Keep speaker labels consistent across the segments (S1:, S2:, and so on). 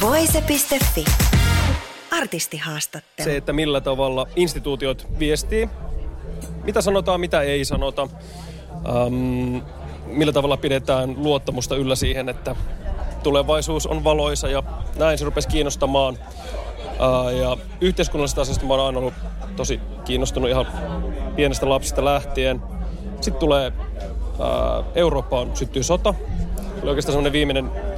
S1: Voise.fi. Artistihaastattelu.
S2: Se, että millä tavalla instituutiot viestii, mitä sanotaan, mitä ei sanota, ähm, millä tavalla pidetään luottamusta yllä siihen, että tulevaisuus on valoisa ja näin se rupesi kiinnostamaan. Äh, ja yhteiskunnallisesta asiasta mä oon aina ollut tosi kiinnostunut ihan pienestä lapsista lähtien. Sitten tulee äh, Eurooppaan syttyy sota. Oli oikeastaan semmoinen viimeinen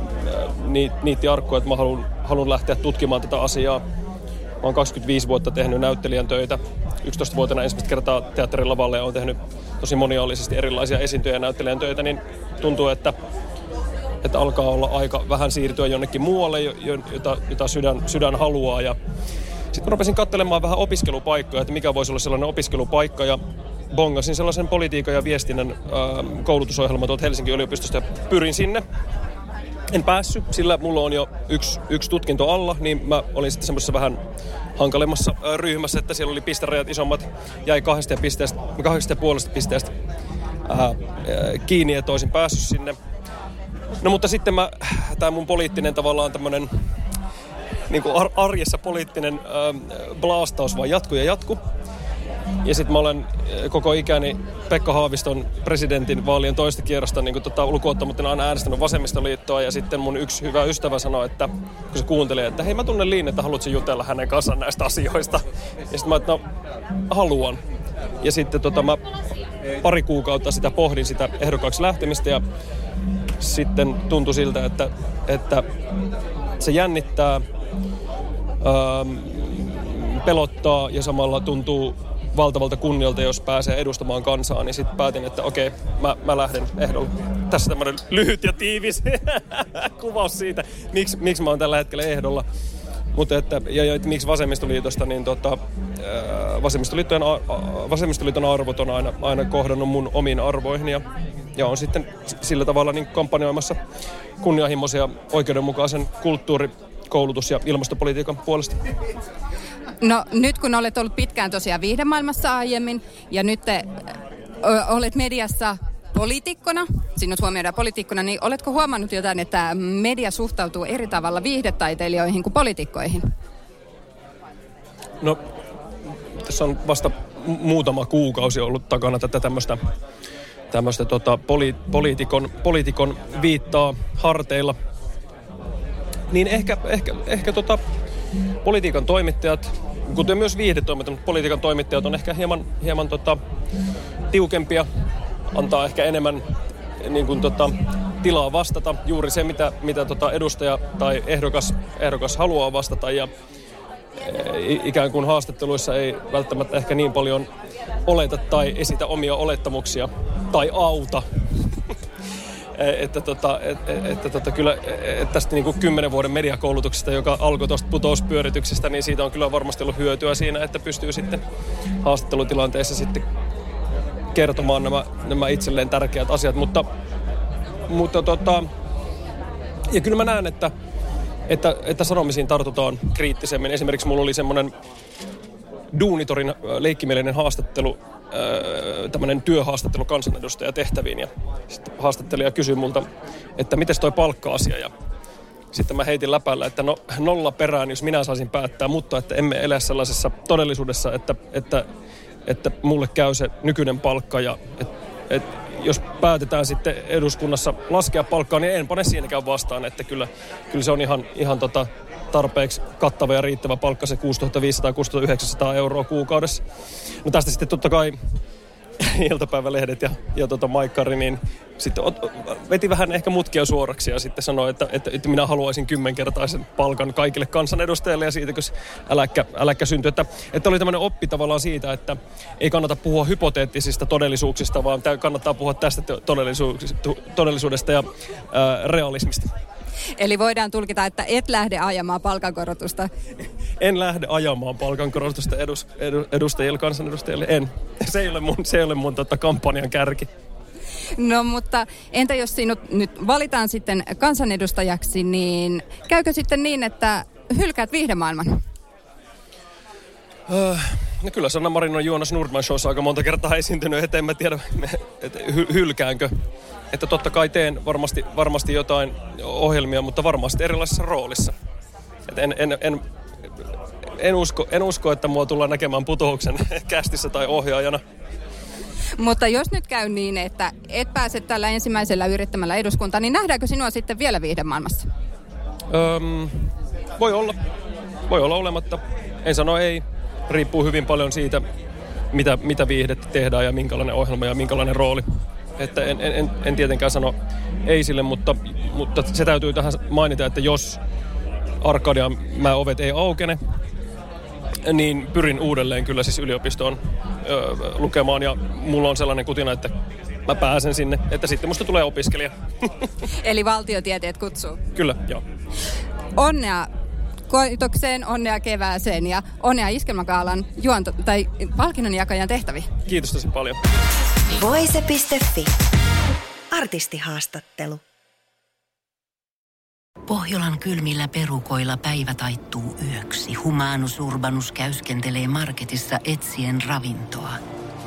S2: niitti arkku, että mä haluan, haluan lähteä tutkimaan tätä asiaa. Mä oon 25 vuotta tehnyt näyttelijän töitä. 11 vuotena ensimmäistä kertaa teatterin lavalle ja oon tehnyt tosi moniallisesti erilaisia esiintyjä ja näyttelijän töitä, niin tuntuu, että, että alkaa olla aika vähän siirtyä jonnekin muualle, jota, jota sydän, sydän haluaa. Ja sitten mä rupesin katselemaan vähän opiskelupaikkoja, että mikä voisi olla sellainen opiskelupaikka ja bongasin sellaisen politiikan ja viestinnän äh, koulutusohjelman tuolta Helsingin yliopistosta ja pyrin sinne. En päässyt, sillä mulla on jo yksi, yksi tutkinto alla, niin mä olin sitten semmoisessa vähän hankalemmassa ryhmässä, että siellä oli pisterajat isommat, jäi kahdesta, pisteestä, kahdesta ja puolesta pisteestä ää, kiinni, että olisin päässyt sinne. No mutta sitten mä, tämä mun poliittinen tavallaan tämmönen niin kuin arjessa poliittinen ää, blastaus vaan jatku ja jatku. Ja sitten mä olen koko ikäni Pekka Haaviston presidentin vaalien toista kierrosta niin tota, ulkoottamatta aina äänestänyt vasemmistoliittoa. Ja sitten mun yksi hyvä ystävä sanoi, että kun se kuuntelee, että hei mä tunnen Liin, että haluatko jutella hänen kanssaan näistä asioista. Ja sitten mä että no haluan. Ja sitten tota, mä pari kuukautta sitä pohdin sitä ehdokkaaksi lähtemistä ja sitten tuntui siltä, että, että se jännittää, ähm, pelottaa ja samalla tuntuu valtavalta kunnialta, jos pääsee edustamaan kansaa, niin sitten päätin, että okei, mä, mä lähden ehdolle. Tässä tämmöinen lyhyt ja tiivis kuvaus siitä, miksi, miksi mä oon tällä hetkellä ehdolla. Mutta että, ja, ja että miksi vasemmistoliitosta, niin tota, vasemmistoliiton, vasemmistoliiton arvot on aina, aina kohdannut mun omiin arvoihin ja, ja on sitten sillä tavalla niin kampanjoimassa kunnianhimoisia oikeudenmukaisen kulttuuri, koulutus- ja ilmastopolitiikan puolesta.
S3: No nyt kun olet ollut pitkään tosiaan viihdemaailmassa aiemmin ja nyt te ö, olet mediassa poliitikkona, sinut huomioidaan poliitikkona, niin oletko huomannut jotain, että media suhtautuu eri tavalla viihdetaiteilijoihin kuin poliitikkoihin?
S2: No, tässä on vasta muutama kuukausi ollut takana tätä tämmöistä tämmöistä tota, poli, poliitikon, poliitikon viittaa harteilla. Niin ehkä, ehkä, ehkä tota, politiikan toimittajat, kuten myös viihdetoimittajat, mutta politiikan toimittajat on ehkä hieman, hieman tota, tiukempia, antaa ehkä enemmän niin kuin, tota, tilaa vastata juuri se, mitä, mitä tota, edustaja tai ehdokas, ehdokas haluaa vastata. Ja e, ikään kuin haastatteluissa ei välttämättä ehkä niin paljon oleta tai esitä omia olettamuksia tai auta että, tota, että, että tota, kyllä että tästä niin kuin kymmenen vuoden mediakoulutuksesta, joka alkoi tuosta putouspyörityksestä, niin siitä on kyllä varmasti ollut hyötyä siinä, että pystyy sitten haastattelutilanteessa sitten kertomaan nämä, nämä itselleen tärkeät asiat, mutta, mutta tota, ja kyllä mä näen, että, että, että sanomisiin tartutaan kriittisemmin. Esimerkiksi mulla oli semmoinen Duunitorin leikkimielinen haastattelu tämmöinen työhaastattelu kansanedustaja tehtäviin. Ja sitten haastattelija kysyi multa, että miten toi palkka-asia? Ja sitten mä heitin läpällä, että no nolla perään, jos minä saisin päättää, mutta että emme elä sellaisessa todellisuudessa, että, että, että mulle käy se nykyinen palkka ja että, että jos päätetään sitten eduskunnassa laskea palkkaa, niin en pane siinäkään vastaan, että kyllä, kyllä se on ihan, ihan tota, tarpeeksi kattava ja riittävä palkka se 6500-6900 euroa kuukaudessa. No tästä sitten totta kai iltapäivälehdet ja, ja tota Maikkari, niin sitten ot, veti vähän ehkä mutkia suoraksi ja sitten sanoi, että, että, että minä haluaisin kymmenkertaisen palkan kaikille kansanedustajille ja siitä, kun äläkkä, äläkkä syntyi. Että, että oli tämmöinen oppi tavallaan siitä, että ei kannata puhua hypoteettisista todellisuuksista, vaan kannattaa puhua tästä todellisuudesta ja ää, realismista.
S3: Eli voidaan tulkita, että et lähde ajamaan palkankorotusta.
S2: En lähde ajamaan palkankorotusta edus, edu, edustajille, kansanedustajille. En. Se ei ole mun, se ei ole mun tota, kampanjan kärki.
S3: No mutta entä jos sinut nyt valitaan sitten kansanedustajaksi, niin käykö sitten niin, että hylkäät viihdemaailman?
S2: Öö, no kyllä Sanna Marin on Joonas Nordman showssa aika monta kertaa esiintynyt, että en mä tiedä, että hy- hylkäänkö. Että totta kai teen varmasti, varmasti jotain ohjelmia, mutta varmasti erilaisessa roolissa. Et en, en, en, en, usko, en usko, että mua tullaan näkemään putouksen kästissä tai ohjaajana.
S3: Mutta jos nyt käy niin, että et pääse tällä ensimmäisellä yrittämällä eduskunta, niin nähdäänkö sinua sitten vielä viihdemaailmassa?
S2: Öm, voi olla. Voi olla olematta. En sano ei. Riippuu hyvin paljon siitä, mitä, mitä viihdettä tehdään ja minkälainen ohjelma ja minkälainen rooli. Että en, en, en tietenkään sano ei sille, mutta, mutta se täytyy tähän mainita, että jos Arkadian mä ovet ei aukene, niin pyrin uudelleen kyllä siis yliopistoon ö, lukemaan ja mulla on sellainen kutina, että mä pääsen sinne, että sitten musta tulee opiskelija.
S3: Eli valtiotieteet kutsuu?
S2: Kyllä, joo.
S3: Onnea koitokseen, onnea kevääseen ja onnea Iskelmakaalan juonto, tai palkinnonjakajan tehtäviin.
S2: Kiitos tosi paljon.
S1: Voise.fi. Artistihaastattelu.
S4: Pohjolan kylmillä perukoilla päivä taittuu yöksi. Humanus Urbanus käyskentelee marketissa etsien ravintoa.